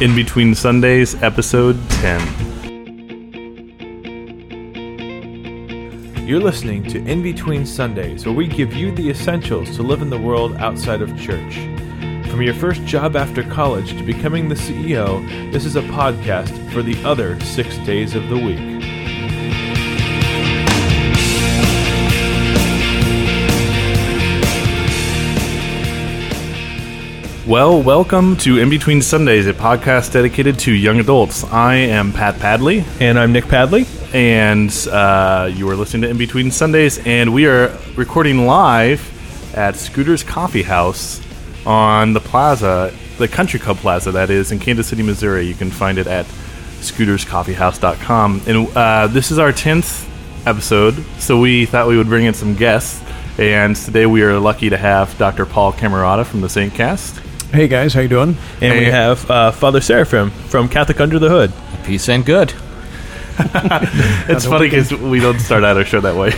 In Between Sundays, episode 10. You're listening to In Between Sundays, where we give you the essentials to live in the world outside of church. From your first job after college to becoming the CEO, this is a podcast for the other six days of the week. Well, welcome to In Between Sundays, a podcast dedicated to young adults. I am Pat Padley, And I'm Nick Padley. and uh, you are listening to In Between Sundays, and we are recording live at Scooter's Coffee House on the plaza, the Country Club Plaza, that is, in Kansas City, Missouri. You can find it at scooterscoffeehouse.com. And uh, this is our 10th episode, so we thought we would bring in some guests. And today we are lucky to have Dr. Paul Camerata from the Saint Cast. Hey guys, how you doing? And we have uh, Father Seraphim from Catholic Under the Hood. Peace and good. It's funny because we don't start out our show that way.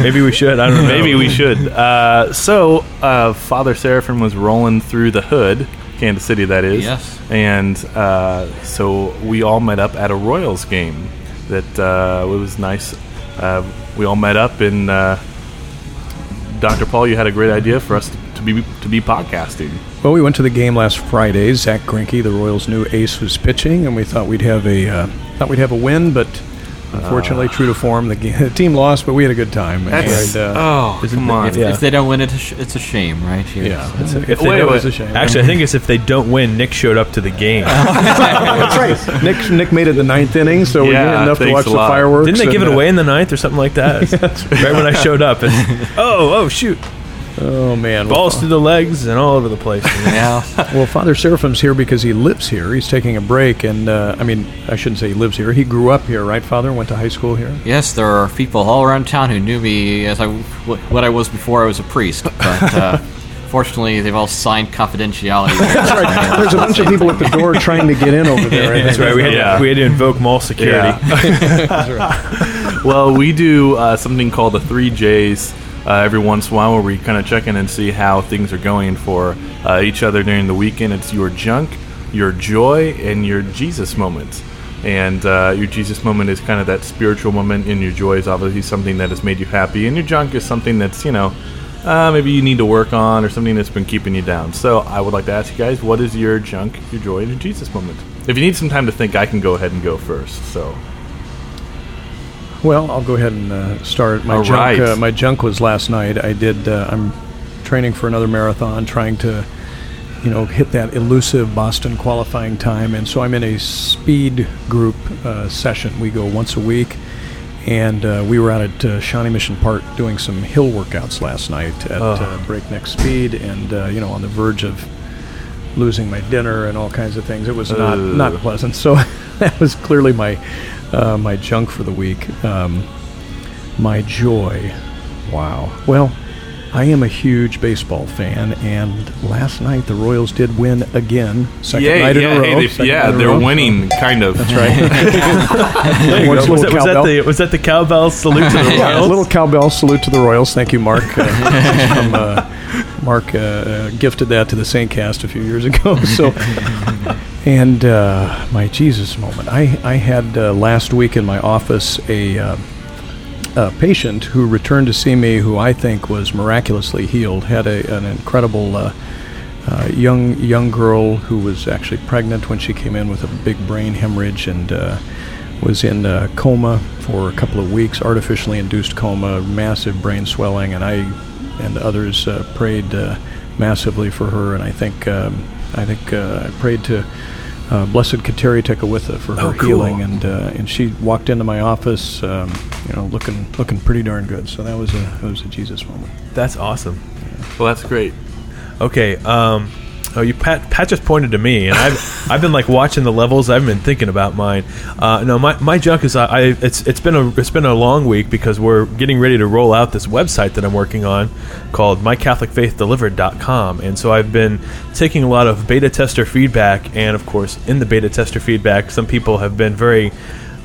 Maybe we should. I don't know. Maybe we should. Uh, so, uh, Father Seraphim was rolling through the hood, Kansas City, that is. Yes. And uh, so we all met up at a Royals game. That uh, it was nice. Uh, we all met up, and uh, Dr. Paul, you had a great idea for us to, to be to be podcasting. Well, we went to the game last Friday. Zack Greinke, the Royals' new ace, was pitching, and we thought we'd have a uh, thought we'd have a win, but unfortunately, true to form, the, ga- the team lost, but we had a good time. That's, and, uh, oh, come on. If, Yeah. if they don't win it, it's a shame, right? Here. yeah, it's a, If they Wait, don't- wait. it's a shame. Actually, I think it's if they don't win, Nick showed up to the game. that's right. Nick Nick made it the ninth inning, so we Yeah, did enough to watch the fireworks. Didn't they give it uh, away in the ninth or something like that? right when I showed up. And, oh, oh, shoot. Oh man, Balls well, through the legs and all over the place. Yeah. Well, Father Seraphim's here because he lives here. He's taking a break, and uh, I mean, I shouldn't say he lives here. He grew up here, right, Father? Went to high school here. yes, there are people all around town who knew me as I what I was before I was a priest, but uh, fortunately, they've all signed confidentiality. That's right. There's a bunch of people at the door trying to get in over there. I That's right. We had, Yeah. to, we had to invoke mall security. well, we do uh, something called the three J's uh, every once in a while, where we kind of check in and see how things are going for uh, each other during the weekend. It's your junk, your joy, and your Jesus moments. And uh, your Jesus moment is kind of that spiritual moment, and your joy is obviously something that has made you happy, and your junk is something that's you know. Uh, maybe you need to work on or something that's been keeping you down. So I would like to ask you guys, what is your junk, your joy, and your Jesus moment? If you need some time to think, I can go ahead and go first. So Well, I'll go ahead and uh, start. My All junk, right. uh, my junk was last night. I did. Uh, I'm training for another marathon, trying to, you know, hit that elusive Boston qualifying time, and so I'm in a speed group uh, session. We go once a week, and uh, we were out at uh, Shawnee Mission Park doing some hill workouts last night at uh, breakneck speed, and uh, you know, on the verge of losing my dinner and all kinds of things. It was not not pleasant. So that was clearly my uh, my junk for the week. Um, my joy, wow. Well, I am a huge baseball fan, and last night the Royals did win again. Second yeah, night yeah, in a hey, row. they- yeah, in a they're row. winning, kind of. That's There you Once go. Was, that, was, that the, was that the cowbell salute to the Yeah, a Royals? little cowbell salute to the Royals. Thank you, Mark. Uh, from, uh, Mark uh, uh, gifted that to the Saint Cast a few years ago. So, and uh, my Jesus moment. I I had uh, last week in my office a. Uh, a patient who returned to see me, who I think was miraculously healed, had a, an incredible uh, uh, young young girl who was actually pregnant when she came in with a big brain hemorrhage and uh, was in uh, coma for a couple of weeks, artificially induced coma, massive brain swelling, and I and others prayed massively for her, and I think um, I think I prayed to. Uh, Blessed Kateri Tekakwitha for her Oh, cool. healing, and uh, and she walked into my office, um, you know, looking looking pretty darn good. So that was a that was a Jesus moment. That's awesome. Well, that's great. Okay. Um, oh, you Pat. Pat just pointed to me, and I've I've been like watching the levels. I've been thinking about mine. Uh, no, my, my junk is I, I. It's it's been a it's been a long week because we're getting ready to roll out this website that I'm working on called mycatholicfaithdelivered.com, and so I've been taking a lot of beta tester feedback, and of course, in the beta tester feedback, some people have been very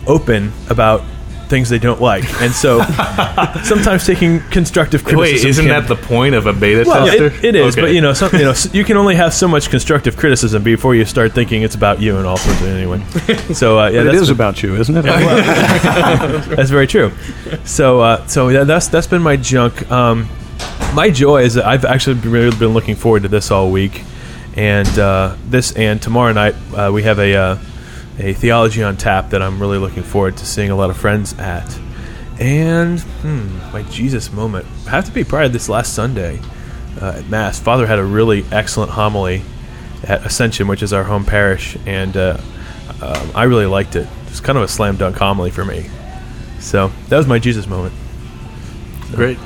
open about things they don't like, and so sometimes taking constructive Wait, criticism. isn't can- that the point of a beta well, tester? it, it is, Okay. but you know, some, you know, you can only have so much constructive criticism before you start thinking it's about you and all sorts of anyway. So uh, yeah, But it that's is about you, isn't it? that's very true. So, uh, so yeah, that's that's been my junk. Um, my joy is that I've actually really been looking forward to this all week, and uh, this and tomorrow night uh, we have a uh, a theology on tap that I'm really looking forward to seeing a lot of friends at. And hmm, my Jesus moment I have to be probably this last Sunday uh, at Mass. Father had a really excellent homily at Ascension, which is our home parish, and uh, um, I really liked it. It's kind of a slam dunk homily for me. So that was my Jesus moment. Great.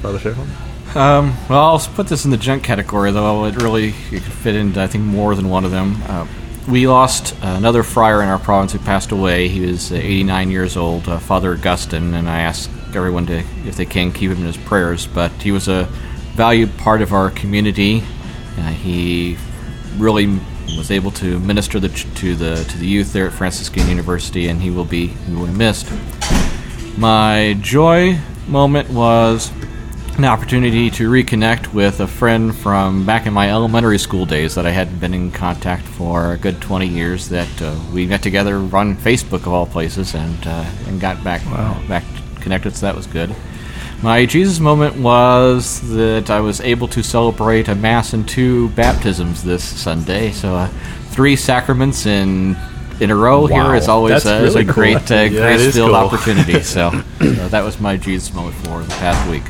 Father Sheffield? Um, well, I'll put this in the junk category, though. It really it could fit into, I think, more than one of them. Uh, we lost another friar in our province who passed away. He was uh, 89 years old, uh, Father Augustine, and I ask everyone to, if they can, keep him in his prayers. But he was a valued part of our community. Uh, he really was able to minister the, to the to the youth there at Franciscan University, and he will be he will be missed. My joy moment was an opportunity to reconnect with a friend from back in my elementary school days that I hadn't been in contact for a good 20 years. That uh, we met together on Facebook of all places, and uh, and got back back connected. So that was good. My Jesus moment was that I was able to celebrate a mass and two baptisms this Sunday. So uh, three sacraments in in a row Wow. here is always, uh, is a cool. great uh, Yeah, grace is filled cool. opportunity. So uh, that was my Jesus moment for the past week.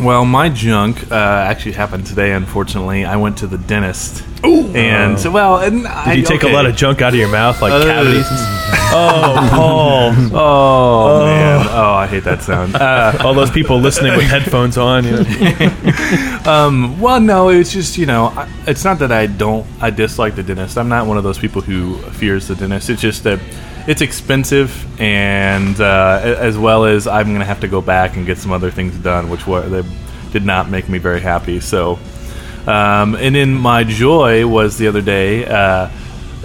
Well, my junk uh, actually happened today. Unfortunately, I went to the dentist. And so, well, and I Did you take okay. a lot of junk out of your mouth, like Uh, cavities? oh, Paul! Oh, man! Oh, I hate that sound. Uh, All those people listening with headphones on. You know. um, well, no, it's just you know, I, it's not that I don't, I dislike the dentist. I'm not one of those people who fears the dentist. It's just that it's expensive, and uh, as well as I'm gonna have to go back and get some other things done, which were they did not make me very happy. So, um, and then my joy was the other day, uh,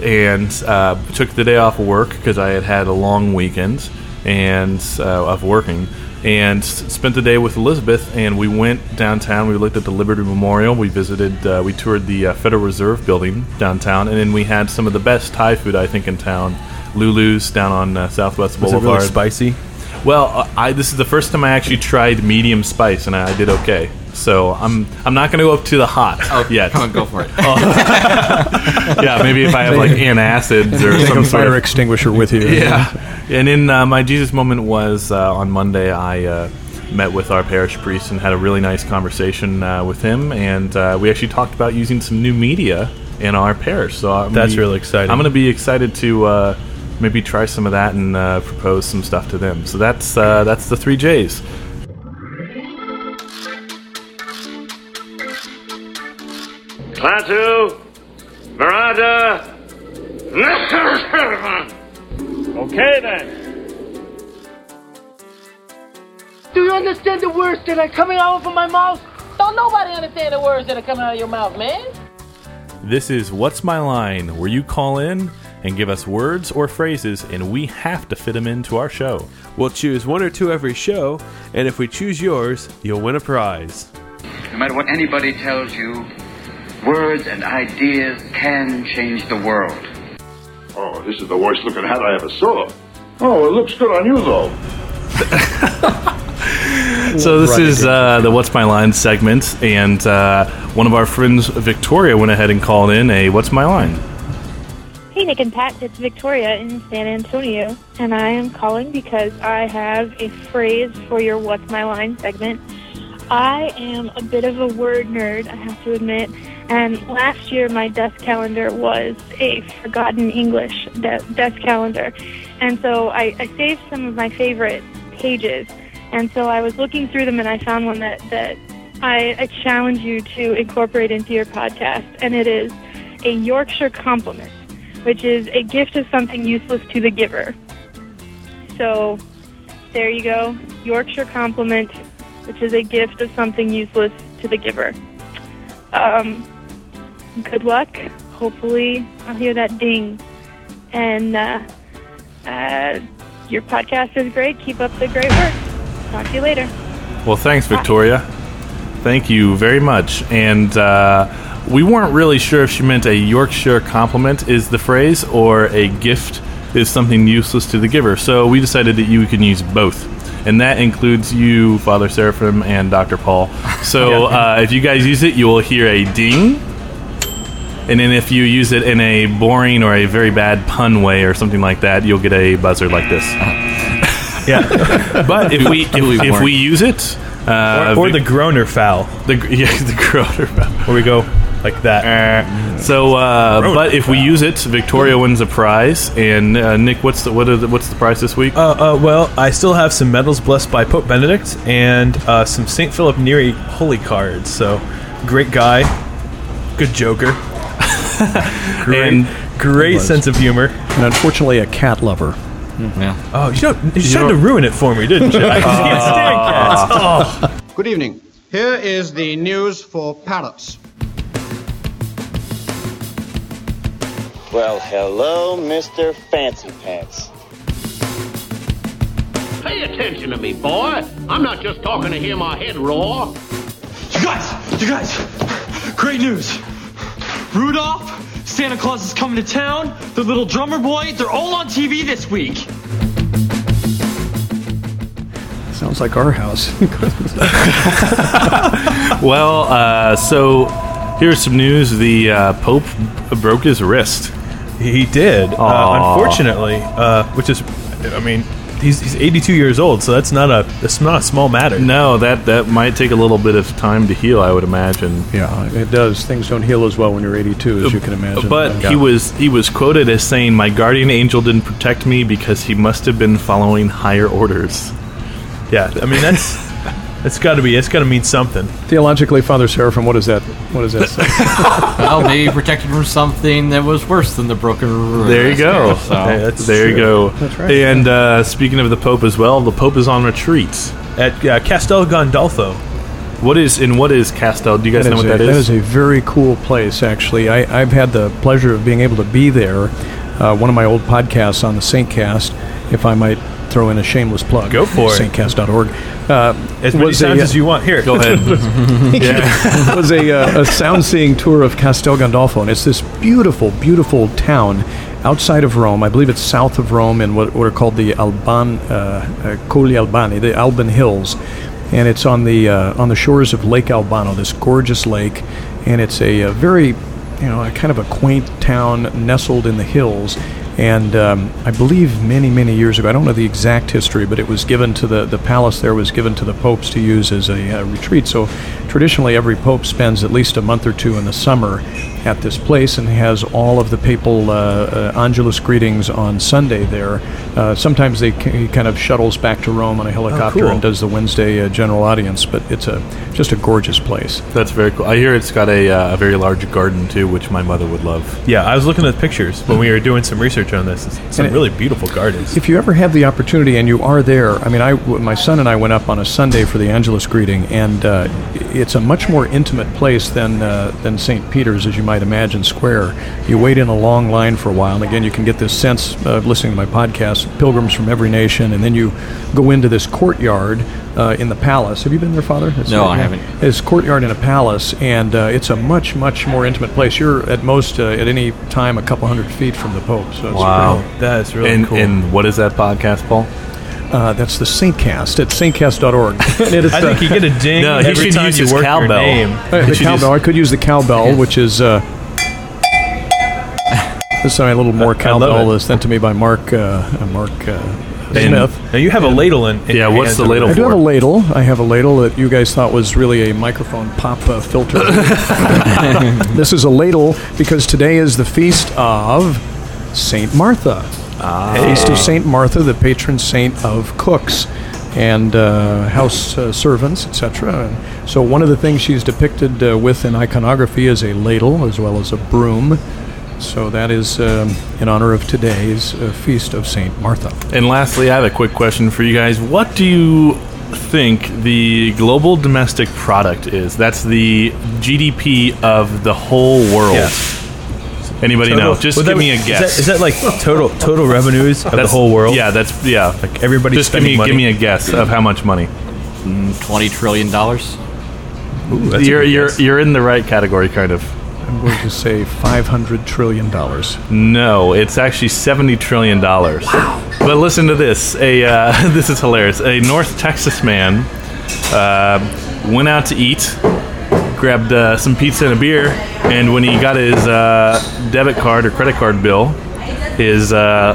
and uh, took the day off of work because I had had a long weekend and uh, of working, and spent the day with Elizabeth. And we went downtown. We looked at the Liberty Memorial. We visited. Uh, we toured the uh, Federal Reserve Building downtown, and then we had some of the best Thai food I think in town. Lulu's down on uh, Southwest Was it Boulevard. really spicy? Well, uh, I this is the first time I actually tried medium spice, and I did okay. So I'm I'm not going to go up to the hot oh, yet. Come on, go for it. yeah, maybe if I have like antacids or Take some a sort fire of extinguisher with you. yeah. And in uh, my Jesus moment was uh, on Monday. I uh, met with our parish priest and had a really nice conversation uh, with him, and uh, we actually talked about using some new media in our parish. So I'm That's be- really exciting. I'm going to be excited to uh, maybe try some of that and uh, propose some stuff to them. So that's uh, that's the three J's. Klaatu, Barada, Okay then. Do you understand the words that are coming out of my mouth? Don't nobody understand the words that are coming out of your mouth, man. This is What's My Line, where you call in and give us words or phrases, and we have to fit them into our show. We'll choose one or two every show, and if we choose yours, you'll win a prize. No matter what anybody tells you, words and ideas can change the world. Oh, this is the worst looking hat I ever saw. Oh, it looks good on you, though. So this is uh, the "What's My Line" segment, and uh, one of our friends, Victoria, went ahead and called in a "What's My Line." Hey, Nick and Pat, it's Victoria in San Antonio, and I am calling because I have a phrase for your What's My Line segment. I am a bit of a word nerd, I have to admit, and last year my desk calendar was a forgotten English de- desk calendar, and so I, I saved some of my favorite pages, and so I was looking through them and I found one that, that I, I challenge you to incorporate into your podcast, and it is a Yorkshire compliment which is a gift of something useless to the giver. So there you go. Yorkshire compliment, which is a gift of something useless to the giver. Um, good luck. Hopefully, I'll hear that ding. And uh, uh, Your podcast is great. Keep up the great work. Talk to you later. Well, thanks, Victoria. Thank you very much. And uh, we weren't really sure if she meant a Yorkshire compliment is the phrase or a gift is something useless to the giver. So we decided that you can use both. And that includes you, Father Seraphim, and Dr. Paul. So uh, if you guys use it, you will hear a ding. And then if you use it in a boring or a very bad pun way or something like that, you'll get a buzzer like this. yeah. But if we if, if we use it, uh, or, or the groaner foul. The yeah, the groaner foul. Where we go like that. So, uh, but if we use it, Victoria wins a prize. And uh, Nick, what's the what are the, what's the prize this week? Uh, uh, well, I still have some medals blessed by Pope Benedict and uh, some Saint Philip Neri holy cards. So, great guy, good joker, great, And- great sense of humor. And unfortunately, a cat lover. Yeah. Oh, you, know, you tried to ruin it for me, didn't you? I can't stand cats. Oh. Good evening. Here is the news for parrots. Well, hello, Mr. Fancy Pants. Pay attention to me, boy. I'm not just talking to hear my head roar. You guys, you guys, great news. Rudolph, Santa Claus is coming to town, the little drummer boy, they're all on TV this week. Sounds like our house. well, uh, so here's some news. The uh, Pope broke his wrist. He did, uh, Aw. unfortunately, uh, which is, I mean, he's, he's 82 years old, so that's not a that's not a small matter. No, that that might take a little bit of time to heal. I would imagine. yeah, it does. Things don't heal as well when you're 82, as you can imagine. But Yeah. he was he was quoted as saying, "My guardian angel didn't protect me because he must have been following higher orders." Yeah, I mean that's it's got to be it's got to mean something. Theologically, Father Seraphim, what is that? What does that say? well, maybe protected from something that was worse than the broken wrist. There you go. So. Hey, that's- there you go. That's right. And uh, speaking of the Pope as well, the Pope is on retreat. At uh, Castel Gandolfo. What is and what is Castel? Do you guys know what a, that That is? is a very cool place, actually. I, I've had the pleasure of being able to be there. Uh, one of my old podcasts on the Saint Cast, if I might throw in a shameless plug. Go for it. Saintcast.org. Uh, As many was times a, as you want. Here, Go ahead. It was a, uh, a sound seeing tour of Castel Gandolfo, and it's this beautiful, beautiful town outside of Rome. I believe it's south of Rome in what, what are called the Alban, uh, uh, Colli Albani, the Alban Hills, and it's on the uh, on the shores of Lake Albano, this gorgeous lake, and it's a, a very you know, a kind of a quaint town nestled in the hills. And um, I believe many, many years ago, I don't know the exact history, but it was given to the, the palace there was given to the popes to use as a uh, retreat. So traditionally, every pope spends at least a month or two in the summer at this place and has all of the papal uh, uh, Angelus greetings on Sunday there. Uh, sometimes they c- he kind of shuttles back to Rome on a helicopter cool. and does the Wednesday uh, general audience, but it's a just a gorgeous place. That's very cool. I hear it's got a, uh, a very large garden too, which my mother would love. Yeah, I was looking at pictures when we were doing some research on this. It's some And it- really beautiful gardens. If you ever have the opportunity and you are there, I mean, I, w- my son and I went up on a Sunday for the Angelus greeting, and uh, it's a much more intimate place than uh, than St. Peter's, as you might imagine, Square. You wait in a long line for a while, and again, you can get this sense of listening to my podcast, pilgrims from every nation, and then you go into this courtyard uh, in the palace. Have you been there, Father? It's- No, I haven't. This courtyard in a palace, and uh, it's a much, much more intimate place. You're at most uh, at any time a couple hundred feet from the Pope. So it's Wow. that is really and cool. and what is that podcast, Paul? Uh, that's the Saintcast at saintcast.org. And it is, I think you get a ding No, he every should time use you his work cowbell. your name. uh, the should cowbell. use- I could use the cowbell, which is uh, this is a little more I love cowbell it. is sent to me by Mark uh, uh, Mark uh, Smith. Now you have a ladle in. in Yeah, your what's the over ladle I there. do have a ladle. I have a ladle that you guys thought was really a microphone pop uh, filter. this is a ladle because today is the feast of Saint Martha. Feast of Saint Martha, the patron saint of cooks and uh, house uh, servants, etc. So one of the things she's depicted uh, with in iconography is a ladle as well as a broom. So that is um, in honor of today's uh, feast of Saint Martha. And lastly, I have a quick question for you guys. What do you think the global domestic product is? That's the GDP of the whole world. Yeah. Anybody Total- know? Just would give that- me a is guess. that- is that like total total revenues of the whole world? Yeah, that's yeah. Like everybody's Just give spending me money. give me a guess of how much money. Mm, Twenty trillion dollars. Ooh, that's a you're good you're guess. you're in the right category, kind of. I'm going to say $500 trillion. No, it's actually seventy trillion dollars. But listen to this. A uh, this is hilarious. A North Texas man uh, went out to eat, grabbed uh, some pizza and a beer, and when he got his uh, debit card or credit card bill, his uh,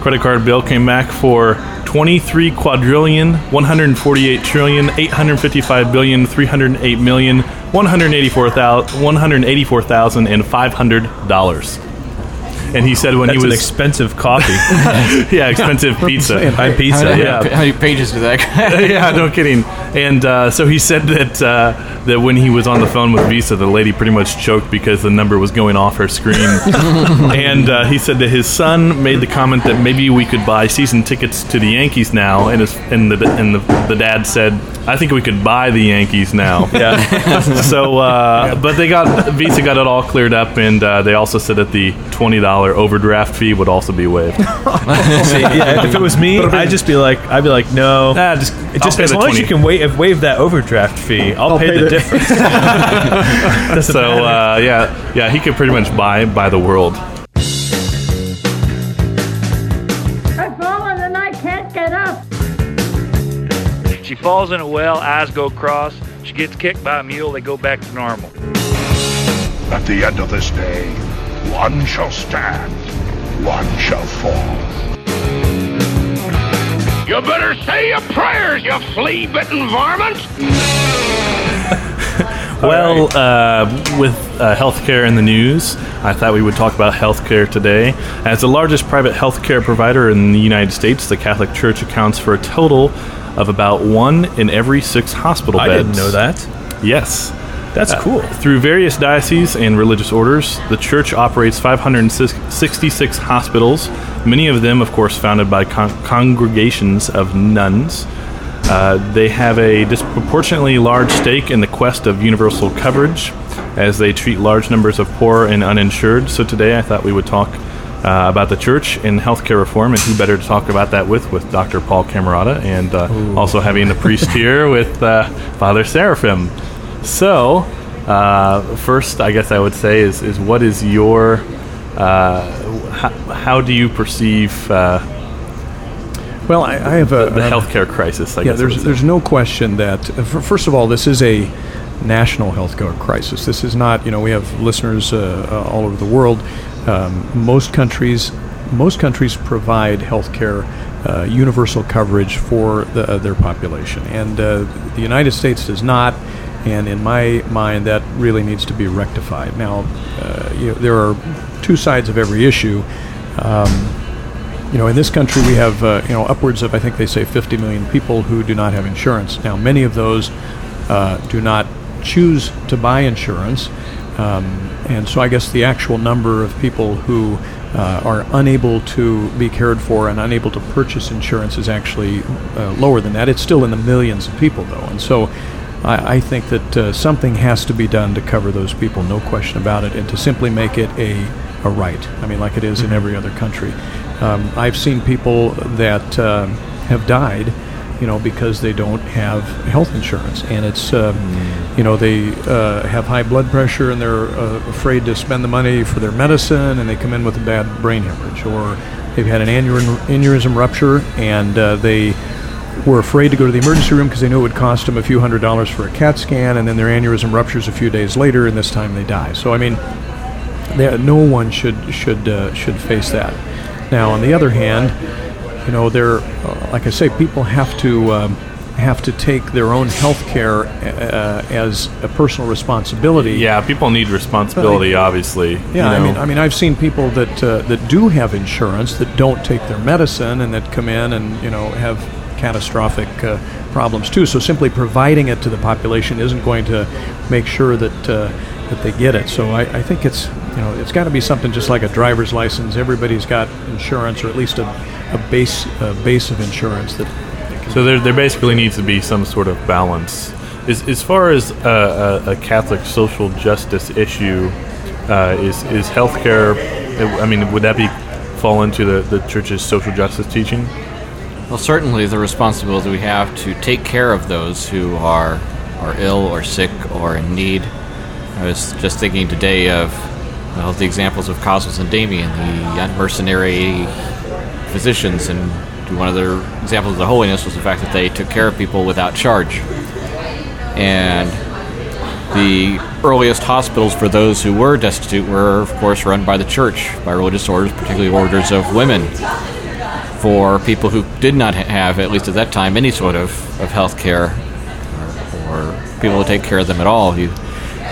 credit card bill came back for 23 quadrillion 148 trillion 855 billion 308 million 184,000 dollars. And he said when That's he an was expensive coffee. yeah, expensive pizza. High pizza. How many, yeah. how many pages did that? yeah, no kidding. And uh, so he said that uh, that when he was on the phone with Visa, the lady pretty much choked because the number was going off her screen. and uh, he said that his son made the comment that maybe we could buy season tickets to the Yankees now, and his, and the and the, the dad said, I think we could buy the Yankees now. Yeah. so, uh, but they got Visa got it all cleared up, and uh, they also said that the twenty dollar overdraft fee would also be waived. See, yeah, if it was me, I'd just be like, I'd be like, no. Ah, just It just I'll pay as the long as you can waive, waive that overdraft fee, I'll, pay, pay the the- difference. Doesn't so matter. uh, yeah, yeah, he could pretty much buy buy the world. I've fallen and I can't get up. She falls in a well, eyes go cross. She gets kicked by a mule, they go back to normal. At the end of this day, one shall stand, one shall fall. You better say your prayers, you flea-bitten varmint! Well, uh, with uh, healthcare in the news, I thought we would talk about healthcare today. As the largest private healthcare provider in the United States, the Catholic Church accounts for a total of about one in every six hospital beds. I beds. didn't know that. Yes. That's Uh, cool. Through various dioceses and religious orders, the church operates 566 hospitals, many of them, of course, founded by con- congregations of nuns. Uh, they have a disproportionately large stake in the quest of universal coverage as they treat large numbers of poor and uninsured. So today I thought we would talk uh, about the church and healthcare reform, and who better to talk about that with with Dr. Paul Camerata, and uh, also having the priest here with uh, Father Seraphim. So, uh, first, I guess I would say is is what is your uh, how, how do you perceive uh, Well, I, I have a the um, healthcare crisis? I yeah, guess there's there's no question that uh, first of all, this is a national healthcare crisis. This is not you know we have listeners uh, uh, all over the world. Um, most countries most countries provide healthcare uh, universal coverage for the, uh, their population, and uh, the United States does not. And in my mind, that really needs to be rectified. Now, uh, you know, there are two sides of every issue. Um, you know, in this country, we have uh, you know upwards of I think they say 50 million people who do not have insurance. Now, many of those uh, do not choose to buy insurance, um, and so I guess the actual number of people who uh, are unable to be cared for and unable to purchase insurance is actually uh, lower than that. It's still in the millions of people, though, and so. I, I think that uh, something has to be done to cover those people, no question about it, and to simply make it a, a right. I mean, like it is in every other country. Um, I've seen people that um have died, you know, because they don't have health insurance, and it's, um, you know, they uh, have high blood pressure and they're uh, afraid to spend the money for their medicine, and they come in with a bad brain hemorrhage, or they've had an aneurysm, aneurysm rupture and uh, they were afraid to go to the emergency room because they knew it would cost them a few hundred dollars for a CAT scan, and then their aneurysm ruptures a few days later, and this time they die. So I mean, they, no one should should uh, should face that. Now, on the other hand, you know, there, uh, like I say, people have to um, have to take their own health care uh, as a personal responsibility. yeah, people need responsibility, obviously. Yeah, you I mean, I mean, I've seen people that uh, that do have insurance that don't take their medicine and that come in and you know have catastrophic uh, problems too. So simply providing it to the population isn't going to make sure that uh, that they get it. So I, I think it's you know it's got to be something just like a driver's license. Everybody's got insurance or at least a, a base a base of insurance that. So there, there basically needs to be some sort of balance. As, as far as uh, a, a Catholic social justice issue, Uh, is is healthcare? I mean, would that be fall into the, the church's social justice teaching? Well, certainly the responsibility we have to take care of those who are are ill or sick or in need. I was just thinking today of well, the examples of Cosmas and Damian, the mercenary physicians, and one of their examples of the holiness was the fact that they took care of people without charge. And the earliest hospitals for those who were destitute were, of course, run by the church, by religious orders, particularly orders of women, for people who did not have, at least at that time, any sort of, of health care or, or people to take care of them at all. You,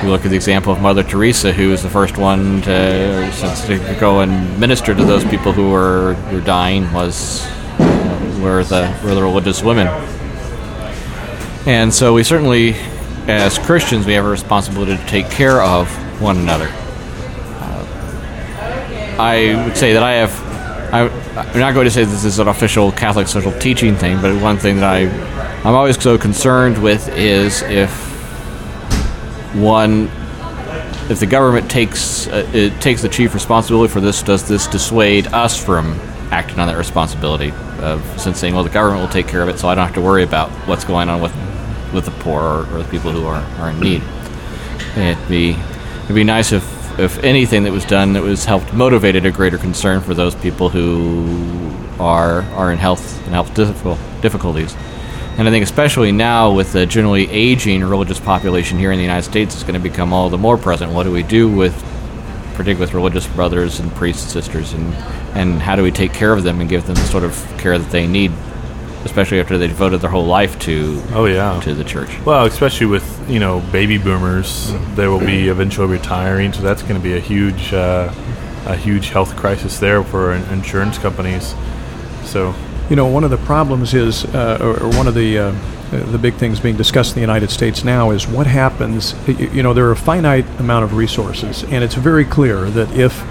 you look at the example of Mother Teresa, who was the first one to, to go and minister to those people who were, were dying, was were the, were the religious women. And so we certainly, as Christians, we have a responsibility to take care of one another. Uh, I would say that I have. I, I'm not going to say this is an official Catholic social teaching thing, but one thing that I, I'm always so concerned with is if one if the government takes uh, it takes the chief responsibility for this, does this dissuade us from acting on that responsibility of since saying, well, the government will take care of it, so I don't have to worry about what's going on with with the poor or, or the people who are, are in need. It'd be it'd be nice if if anything that was done that was helped motivated a greater concern for those people who are are in health and health difficulties. And I think especially now with the generally aging religious population here in the United States, it's going to become all the more present. What do we do with, particularly with religious brothers and priests sisters, and and how do we take care of them and give them the sort of care that they need, especially after they devoted their whole life to oh yeah to the church. Well, especially with you know baby boomers, they will be eventually retiring, so that's going to be a huge uh, a huge health crisis there for insurance companies. So You know, one of the problems is, uh, or, or one of the uh, the big things being discussed in the United States now is what happens. You know, there are a finite amount of resources, and it's very clear that if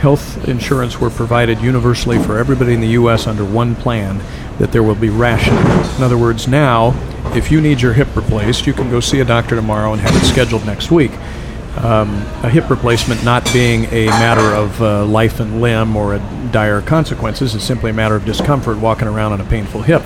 health insurance were provided universally for everybody in the U.S. under one plan, that there will be rationing. In other words, now, if you need your hip replaced, you can go see a doctor tomorrow and have it scheduled next week. Um, a hip replacement not being a matter of uh, life and limb or dire consequences, it's simply a matter of discomfort walking around on a painful hip.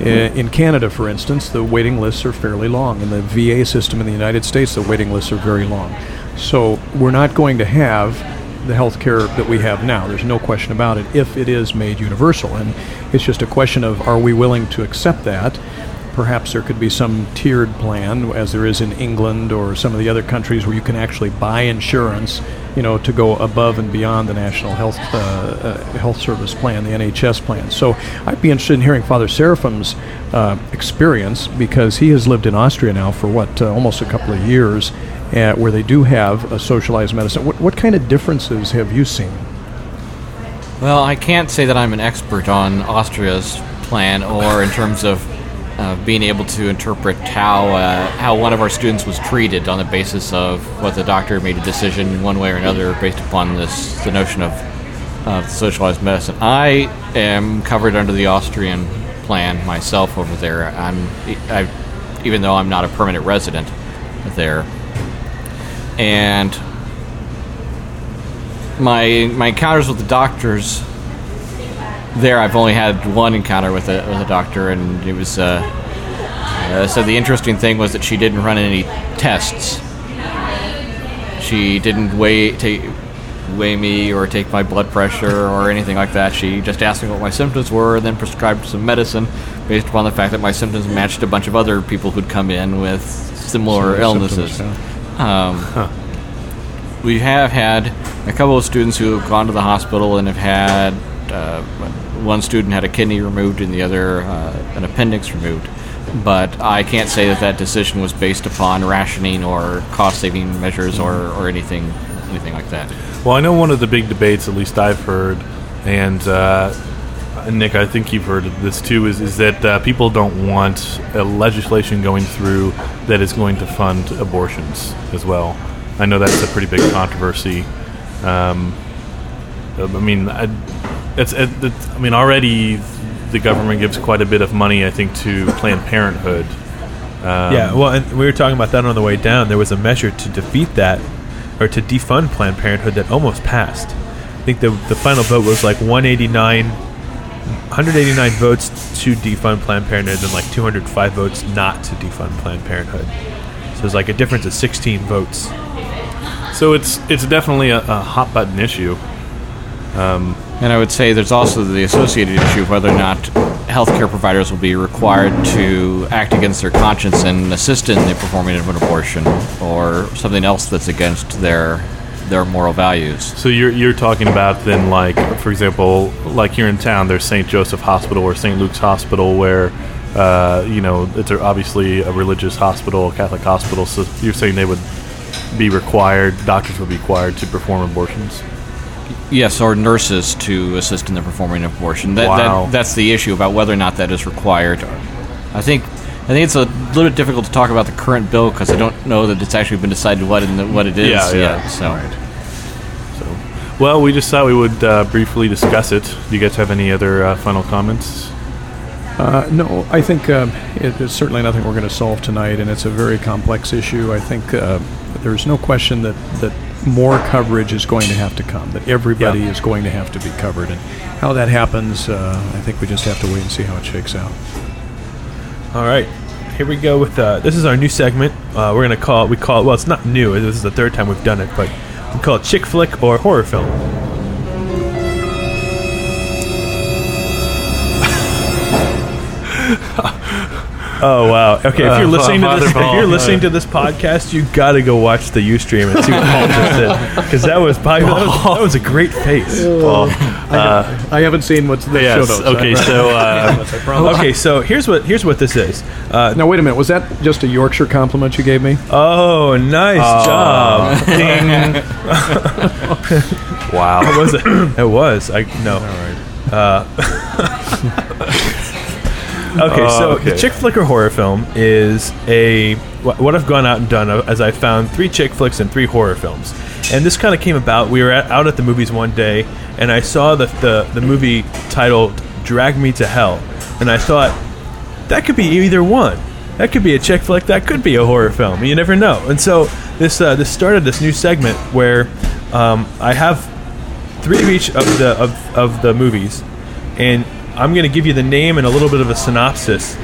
I- In Canada, for instance, the waiting lists are fairly long. In the VA system in the United States, the waiting lists are very long. So we're not going to have the health care that we have now. There's no question about it if it is made universal. And it's just a question of are we willing to accept that? Perhaps there could be some tiered plan, as there is in England or some of the other countries, where you can actually buy insurance, you know, to go above and beyond the National Health uh, uh, Health Service plan, the NHS plan. So I'd be interested in hearing Father Seraphim's uh, experience because he has lived in Austria now for what uh, almost a couple of years, uh, where they do have a socialized medicine. What, what kind of differences have you seen? Well, I can't say that I'm an expert on Austria's plan or in terms of uh, being able to interpret how uh, how one of our students was treated on the basis of what the doctor made a decision one way or another based upon this the notion of of socialized medicine. I am covered under the Austrian plan myself over there. I'm I, even though I'm not a permanent resident there, and my my encounters with the doctors there I've only had one encounter with a, with a doctor and it was uh, uh, so the interesting thing was that she didn't run any tests. She didn't weigh take weigh me or take my blood pressure or anything like that. She just asked me what my symptoms were and then prescribed some medicine based upon the fact that my symptoms matched a bunch of other people who'd come in with similar Similar illnesses. symptoms, um, we have had a couple of students who have gone to the hospital and have had uh, one student had a kidney removed and the other uh, an appendix removed. But I can't say that that decision was based upon rationing or cost-saving measures or, or anything anything like that. Well, I know one of the big debates, at least I've heard, and uh, Nick, I think you've heard of this too, is, is that uh, people don't want legislation going through that is going to fund abortions as well. I know that's a pretty big controversy. Um, I mean, I, it's, it, it's, I mean, already the government gives quite a bit of money, I think, to Planned Parenthood. Um, yeah, well, and we were talking about that on the way down. There was a measure to defeat that, or to defund Planned Parenthood that almost passed. I think the the final vote was like 189, 189 votes to defund Planned Parenthood, and like 205 votes not to defund Planned Parenthood. So it's like a difference of 16 votes. So it's it's definitely a, a hot button issue. Um, And I would say there's also the associated issue of whether or not healthcare providers will be required to act against their conscience and assist in the performing of an abortion or something else that's against their their moral values. So you're you're talking about then like for example like here in town there's St. Joseph Hospital or St. Luke's Hospital where uh, you know it's a, obviously a religious hospital, a Catholic hospital. So you're saying they would be required, doctors would be required to perform abortions. Yes, or nurses to assist in the performing of abortion. That, Wow. that, that's the issue about whether or not that is required. I think I think it's a little bit difficult to talk about the current bill because I don't know that it's actually been decided what in the, what it is Yeah, yeah. yet. So. Well, we just thought we would uh, briefly discuss it. Do you guys have any other uh, final comments? Uh, no, I think um, it is certainly nothing we're going to solve tonight, and it's a very complex issue. I think uh, there's no question that, that more coverage is going to have to come, that everybody Yeah. is going to have to be covered. And how that happens, uh, I think we just have to wait and see how it shakes out. All right, here we go with uh, this is our new segment. Uh, we're gonna call it. We call it. Well, it's not new. This is the third time we've done it, but we call it chick flick or horror film. Oh wow! Okay, if Uh, you're listening to Father this, if you're listening to this podcast, you got to go watch the UStream and see what Paul just did because that was probably that was, that was a great face. Paul, I, I haven't seen what's the yes, show notes. okay, so, uh, Okay, so here's what here's what this is. Uh, now wait a minute. Was that just a Yorkshire compliment you gave me? Oh, nice Oh. job! Ding. wow, It was it? It was. I no. Uh, okay, Oh, so okay. the chick flick or horror film is a what I've gone out and done uh, as I found three chick flicks and three horror films, and this kind of came about. We were at, out at the movies one day, and I saw the, the the movie titled "Drag Me to Hell," and I thought that could be either one. That could be a chick flick. That could be a horror film. You never know. And so this uh, this started this new segment where um, I have three of each of the of, of the movies, and I'm going to give you the name and a little bit of a synopsis,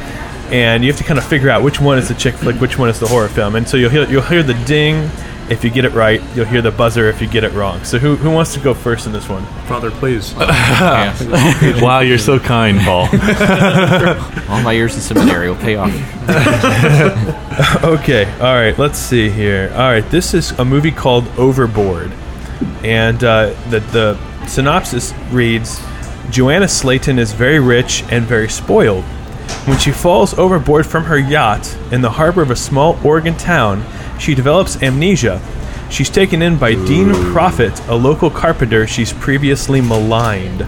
and you have to kind of figure out which one is the chick flick, which one is the horror film. And so you'll hear you'll hear the ding if you get it right. You'll hear the buzzer if you get it wrong. So who who wants to go first in this one? Father, please. wow, you're so kind, Paul. All my years in seminary will pay off. okay, all right, let's see here. All right, this is a movie called Overboard. And uh, the, the synopsis reads Joanna Stayton is very rich and very spoiled. When she falls overboard from her yacht in the harbor of a small Oregon town, she develops amnesia. She's taken in by Dean Prophet, a local carpenter she's previously maligned.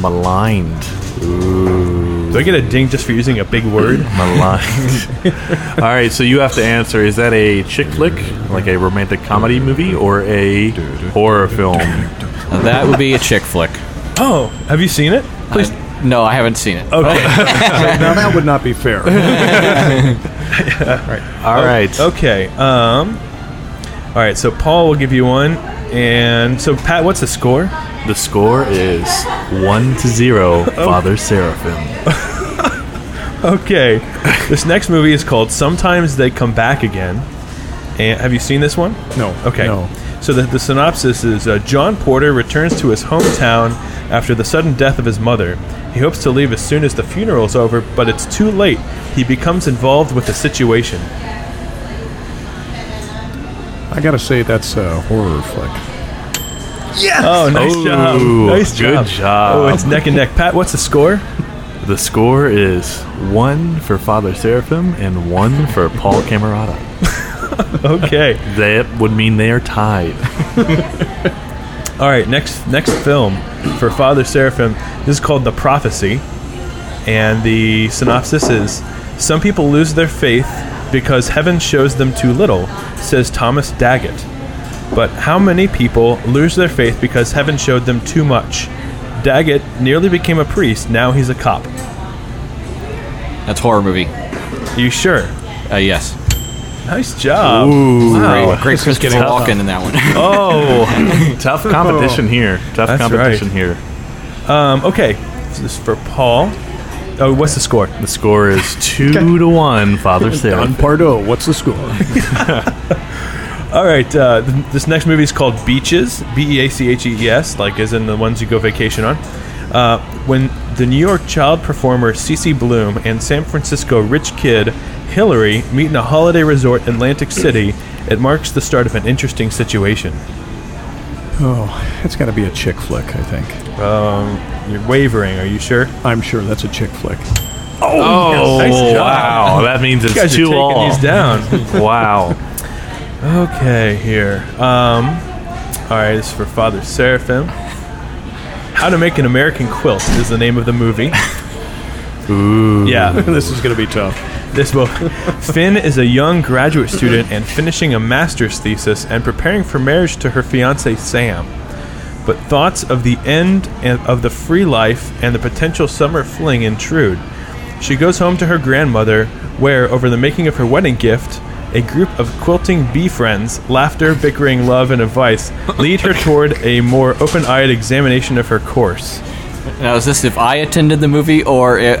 Maligned. Ooh. Do I get a ding just for using a big word? Maligned. All right, so you have to answer: Is that a chick flick, like a romantic comedy movie, or a horror film? that would be a chick flick. Oh, have you seen it? Please. no, I haven't seen it. Okay. now that would not be fair. All right. Okay. Um. All right. So Paul will give you one, and so Pat, what's the score? The score is one to zero. Father Seraphim. Okay. this next movie is called Sometimes They Come Back Again. And have you seen this one? No. Okay. No. So the, the synopsis is uh, John Porter returns to his hometown after the sudden death of his mother. He hopes to leave as soon as the funeral is over, but it's too late. He becomes involved with the situation. I gotta say that's a horror flick. Yeah. Oh, nice Oh, job. Nice good job. job. Oh, it's neck and neck. Pat, what's the score? The score is one for Father Seraphim and one for Paul Camerata. Okay. That would mean they are tied. All right, next next film for Father Seraphim. This is called The Prophecy, and the synopsis is: Some people lose their faith because heaven shows them too little, says Thomas Daggett. But how many people lose their faith because heaven showed them too much? Daggett nearly became a priest. Now he's a cop. That's a horror movie. You sure? Uh, yes. Nice job. Ooh. Wow. Great, great Christopher Walken in that one. Oh, tough competition here. Tough That's competition right. here. Um, okay, so this is for Paul. Oh, what's the score? The score is two to one. Father Don Seraphim. Pardo, what's the score? All right, uh, th- this next movie is called Beaches, B E A C H E E S, like as in the ones you go vacation on. Uh, when the New York child performer Cece Bloom and San Francisco rich kid Hillary meet in a holiday resort in Atlantic City, it marks the start of an interesting situation. Oh, it's got to be a chick flick, I think. Um, you're wavering, are you sure? I'm sure that's a chick flick. Oh, Nice job. wow. That means You it's guys are two taking all. these down. wow. Okay, here. Um, all right, this is for Father Seraphim. How to Make an American Quilt is the name of the movie. Ooh. Yeah, this is going to be tough. This book. Finn is a young graduate student and finishing a master's thesis and preparing for marriage to her fiance Sam. But thoughts of the end of the free life and the potential summer fling intrude. She goes home to her grandmother, where, over the making of her wedding gift, a group of quilting bee friends, laughter, bickering, love, and advice lead her toward a more open eyed examination of her course. Now, is this if I attended the movie or if,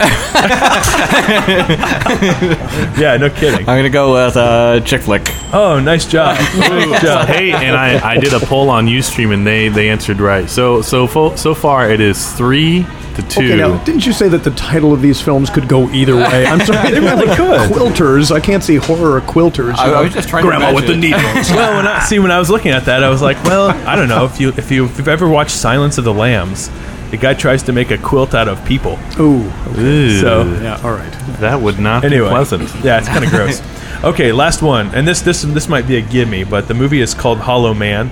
Yeah, no kidding. I'm gonna go with uh, chick flick? Oh, nice job. Nice job. hey, and I, I did a poll on UStream and they, they answered right. So so fo- so far it is three to two. Okay, now, didn't you say that the title of these films could go either way? I'm sorry, They really could. Quilters. I can't see horror or quilters. I- I was just trying to Grandma with the imagine needles. well, when I see when I was looking at that, I was like, well, I don't know if you if you if you've ever watched Silence of the Lambs, the guy tries to make a quilt out of people. Ooh. Ooh, So Yeah. All right. that would not anyway, be pleasant. yeah, it's kind of gross. Okay, last one, and this this this might be a gimme, but the movie is called Hollow Man.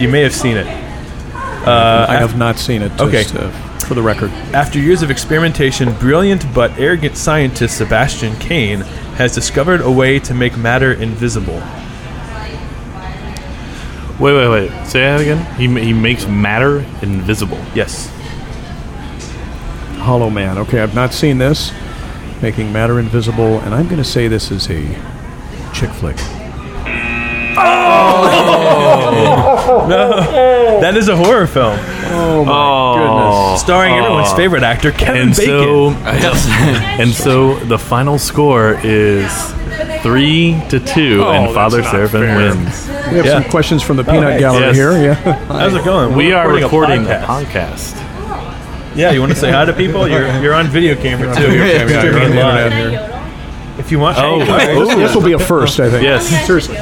You may have seen it. Uh, I have not seen it. Okay. Just, uh, for the record. After years of experimentation, brilliant but arrogant scientist Sebastian Caine has discovered a way to make matter invisible. Wait, wait, wait. Say that again. He, he makes matter invisible. Yes. Hollow Man. Okay, I've not seen this. Making matter invisible, and I'm going to say this is a chick flick. No, that is a horror film. Oh my Oh. goodness! starring everyone's favorite actor, Kevin And Bacon. so, and so the final score is three to two, Oh, and that's Father not Seraphim fair. wins. We have Yeah. some questions from the Peanut hey. Gallery Yes. here. Yeah. How's it going? We We're are recording a a podcast. podcast. Yeah, you want to say hi to people? You're you're on video camera too. video You're camera, yeah, you're on the live. internet If you want, Oh, Hey, ooh. This, this will be a first, I think. Yes. Seriously.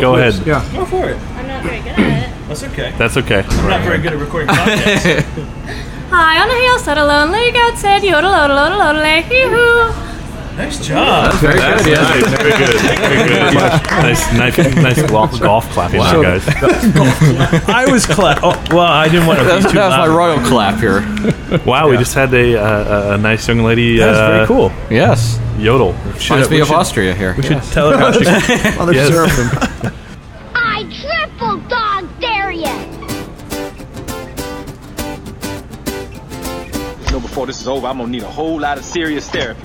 Go please. ahead. Yeah. go for it. I'm not very good at it. That's okay. That's okay. I'm not very good at recording podcasts. High on the hill sat a lonely goat said yodel yodel yodel yodel hee hoo. Nice job. Very That's good. nice. Very good. Very good. nice, nice, nice golf, golf clapping, So- there, guys. I was clap. Oh, well, I didn't want to That be was, too that was my royal clap here. Wow, we just had a, uh, a, a nice young lady. That was uh, very cool. Yes. Yodel. Reminds me of should- Austria here. We should tell her how she. Mother Yes. Seraphim. I triple dog dare you! You know, before this is over, I'm gonna need a whole lot of serious therapy.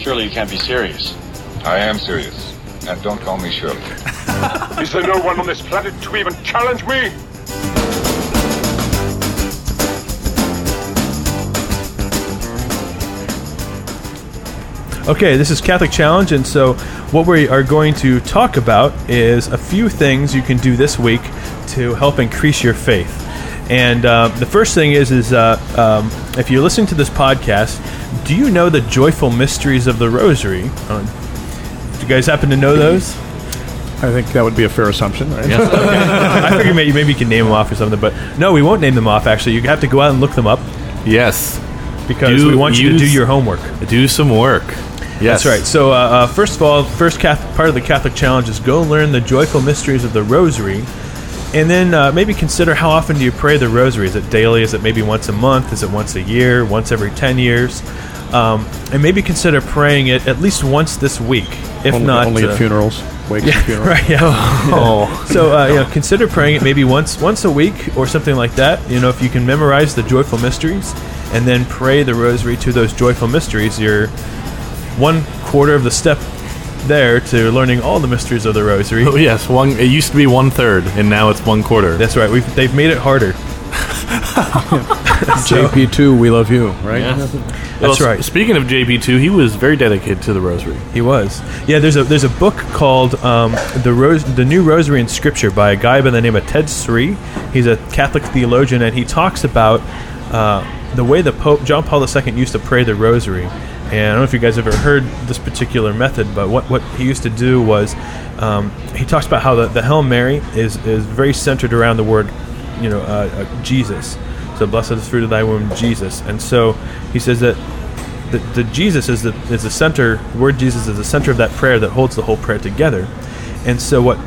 Surely you can't be serious. I am serious. And don't call me Shirley. Is there no one on this planet to even challenge me? Okay, this is Catholic Challenge, and so what we are going to talk about is a few things you can do this week to help increase your faith. And uh, the first thing is, is uh, um, if you're listening to this podcast, do you know the joyful mysteries of the Rosary? Uh, do you guys happen to know those? I think that would be a fair assumption, right? I figured maybe, maybe you can name them off or something, but no, we won't name them off. Actually, you have to go out and look them up Yes. because Do we want you to do your homework. Do some work. Yes. That's right. So, uh, uh, first of all, first Catholic, part of the Catholic challenge is go learn the joyful mysteries of the Rosary, and then uh, maybe consider how often do you pray the Rosary? Is it daily? Is it maybe once a month? Is it once a year? Once every ten years? Um, and maybe consider praying it at least once this week, if only, not only uh, at funerals, wakes and funerals. Right. Yeah. Oh. So uh, you know, consider praying it maybe once once a week or something like that. You know, if you can memorize the joyful mysteries and then pray the Rosary to those joyful mysteries, you're one quarter of the step there to learning all the mysteries of the Rosary. Oh yes, one. It used to be one third, and now it's one quarter. That's right. We've they've made it harder. JP2, we love you, right? Well, That's right. Speaking of JP2, he was very dedicated to the Rosary. He was. Yeah, there's a there's a book called um, the Rose the New Rosary in Scripture by a guy by the name of Ted Sri. He's a Catholic theologian, and he talks about uh, the way the Pope John Paul II used to pray the Rosary. And I don't know if you guys ever heard this particular method, but what, what he used to do was um, he talks about how the, the Hail Mary is, is very centered around the word, you know, uh, uh, Jesus. So blessed is the fruit of thy womb, Jesus. And so he says that the, the Jesus is the is the center. The word Jesus is the center of that prayer that holds the whole prayer together. And so what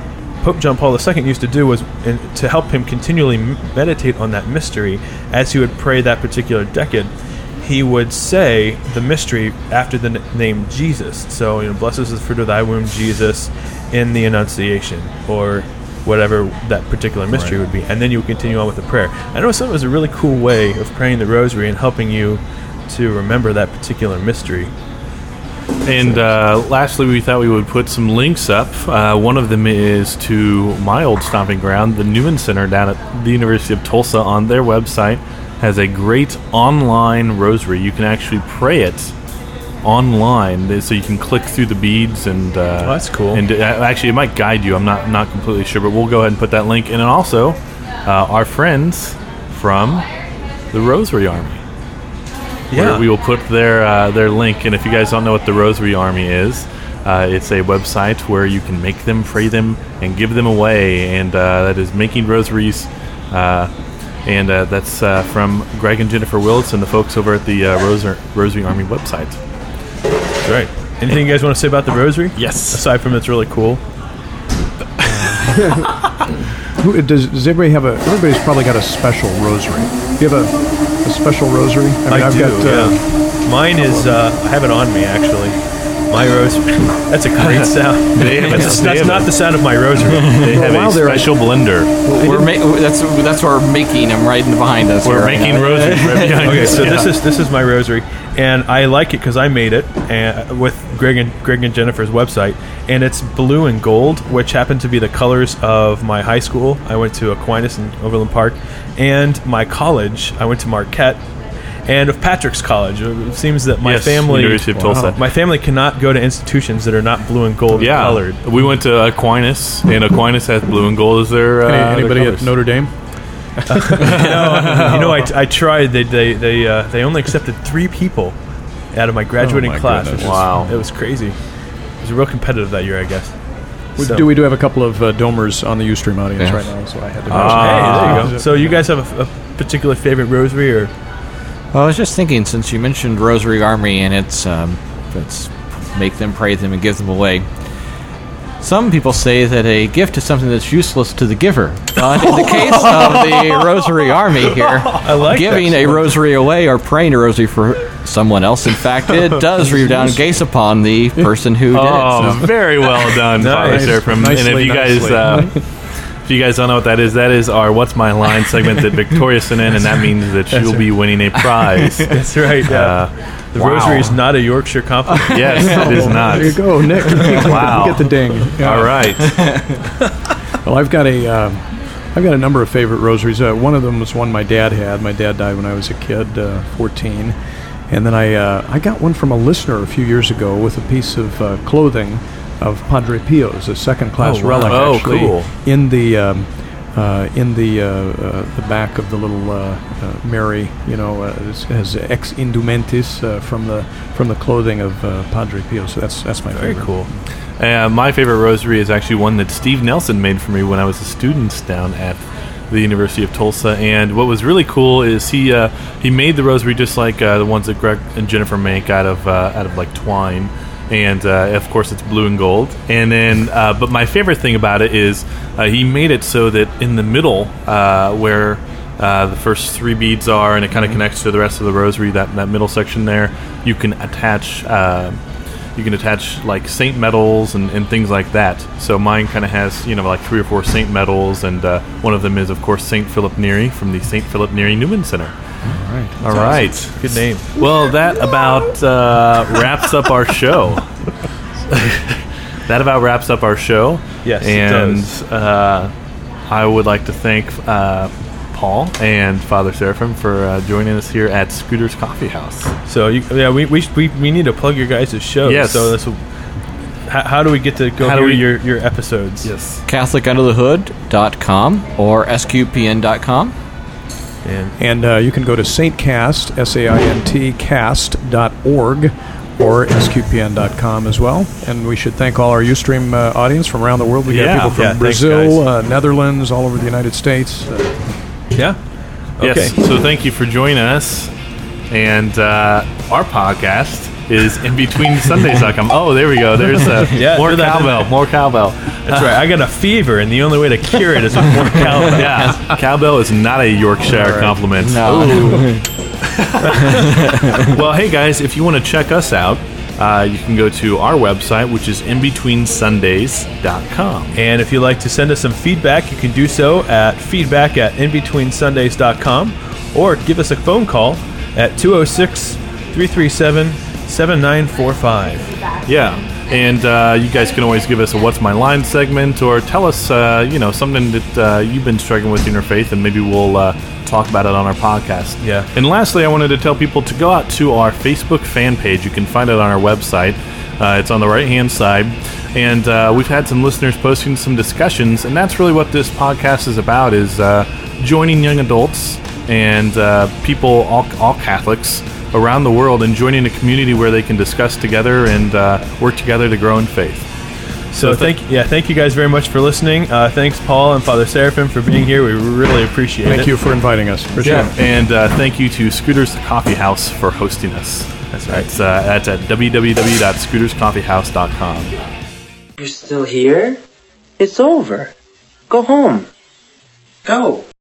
Pope John Paul II used to do was in, to help him continually meditate on that mystery as he would pray that particular decade. He would say the mystery after the n- name Jesus. So you know, blessed is the fruit of thy womb, Jesus, in the Annunciation, or whatever that particular mystery Right. would be, and then you would continue on with the prayer. I know some was a really cool way of praying the Rosary and helping you to remember that particular mystery. And uh, lastly, we thought we would put some links up. Uh, one of them is to my old stomping ground, the Newman Center down at the University of Tulsa. On their website, has a great online rosary. You can actually pray it online, so you can click through the beads and. Uh, Oh, that's cool. And uh, actually, it might guide you. I'm not not completely sure, but we'll go ahead and put that link. And then also, uh, our friends from the Rosary Army. Yeah. Where we will put their uh, their link. And if you guys don't know what the Rosary Army is, uh, it's a website where you can make them, pray them, and give them away. And uh, that is making rosaries. Uh, and uh, that's uh, from Greg and Jennifer Willis and the folks over at the uh, Rosary, Rosary Army website. That's right. Anything you guys want to say about the Rosary? Yes. Aside from it's really cool. Who, does, does everybody have a? Everybody's probably got a special rosary. Do you have a, a special rosary? I, I've do. got. Uh, yeah. Mine is. Uh, I have it on me actually. My rosary. That's a great sound. They have a- that's they that's have not a- the sound of my rosary. They have while a they're- special blender. We're ma- that's that's what we're making. I'm right in behind us. We're here right making now. rosaries right behind okay, us. so this Yeah. is this is my rosary, and I like it because I made it and with Greg and Greg and Jennifer's website, and it's blue and gold, which happen to be the colors of my high school. I went to Aquinas in Overland Park, and my college. I went to Marquette. And of Patrick's College, it seems that my Yes, family, University of Tulsa. my family cannot go to institutions that are not blue and gold Yeah, colored. we went to Aquinas, and Aquinas has blue and gold as their. Uh, any- their anybody at Notre Dame? no, you know, I, I tried. They they they uh, they only accepted three people out of my graduating Oh my class. goodness. which was- Wow. it was crazy. It was real competitive that year, I guess. We So- do we do have a couple of uh, domers on the UStream audience Yes. right now, so I had to. Hey, there you go. So you guys have a, a particular favorite rosary, or Well, I was just thinking, since you mentioned Rosary Army and it's um, it's make them, pray them, and give them away. Some people say that a gift is something that's useless to the giver. But in the case of the Rosary Army here, I like giving a rosary away or praying a rosary for someone else, in fact, it does redound gaze upon the person who did Oh, it. So. very well done, nice. Father Nice. Seraphim. and if Nicely, you guys, uh, if you guys don't know what that is, that is our "What's My Line" segment that Victoria sent in, and that means that she'll be winning a prize. that's right. Yeah. Uh, the wow. rosary is not a Yorkshire compliment. Yes, it is not. There you go, Nick. Wow. You get the ding. Yeah. All right. Well, I've got a, uh, I've got a number of favorite rosaries. Uh, one of them was one my dad had. My dad died when I was a kid, uh, 14, and then I, uh, I got one from a listener a few years ago with a piece of uh, clothing of Padre Pio's, a second-class Oh, wow. relic, Oh, actually, cool. in the. Um, uh, in the uh, uh, the back of the little uh, uh, Mary, you know, uh, has ex indumentis uh, from the from the clothing of uh, Padre Pio. So that's that's my Very favorite. cool. Uh, my favorite rosary is actually one that Steve Nelson made for me when I was a student down at the University of Tulsa. And what was really cool is he uh, he made the rosary just like uh, the ones that Greg and Jennifer make out of uh, out of like twine. And uh, of course, it's blue and gold. And then, uh, but my favorite thing about it is uh, he made it so that in the middle, uh, where uh, the first three beads are, and it kind of connects to the rest of the rosary, that that middle section there, you can attach. Uh, you can attach like saint medals and, and things like that. So mine kind of has you know like three or four saint medals, and uh, one of them is of course Saint Philip Neri from the Saint Philip Neri Newman Center. All right. All right. Good name. Well, that about uh, wraps up our show. that about wraps up our show. Yes, it and does. Uh, I would like to thank uh, Paul and Father Seraphim for uh, joining us here at Scooter's Coffee House. So you, yeah, we, we, we, we need to plug your guys' show. Yes. So this, will- how, how do we get to go How do we- your, your episodes? Yes. CatholicUnderTheHood.com or SQPN.com. And And uh, you can go to saintcast, S-A-I-N-T, cast.org or sqpn.com as well. And we should thank all our Ustream uh, audience from around the world. We Yeah. got people from Yeah, thanks, Brazil, uh, Netherlands, all over the United States. Uh, yeah. Okay. Yes. So thank you for joining us. And uh, our podcast is in between Sundays.com. Oh, there we go. There's uh, Yeah, more cowbell. More cowbell. That's right. I got a fever, and the only way to cure it is with more cowbell. Yeah, cowbell is not a Yorkshire compliment. well, hey guys, if you want to check us out, uh, you can go to our website, which is inbetweensundays.com. And if you'd like to send us some feedback, you can do so at feedback at inbetweensundays.com or give us a phone call at 206 337 7945. Yeah, and uh, you guys can always give us a "What's My Line" segment, or tell us, uh, you know, something that uh, you've been struggling with in your faith, and maybe we'll uh, talk about it on our podcast. Yeah. And lastly, I wanted to tell people to go out to our Facebook fan page. You can find it on our website. Uh, it's on the right hand side, and uh, we've had some listeners posting some discussions, and that's really what this podcast is about: is uh, joining young adults and uh, people, all, all Catholics around the world, and joining a community where they can discuss together and uh, work together to grow in faith. So thank yeah, thank you guys very much for listening. Uh, thanks, Paul and Father Seraphim, for being here. We really appreciate it. thank you for inviting us. Appreciate Yeah, it. and uh, thank you to Scooters Coffee House for hosting us. That's right. That's, uh, that's at www.scooterscoffeehouse.com. You're still here? It's over. Go home. Go.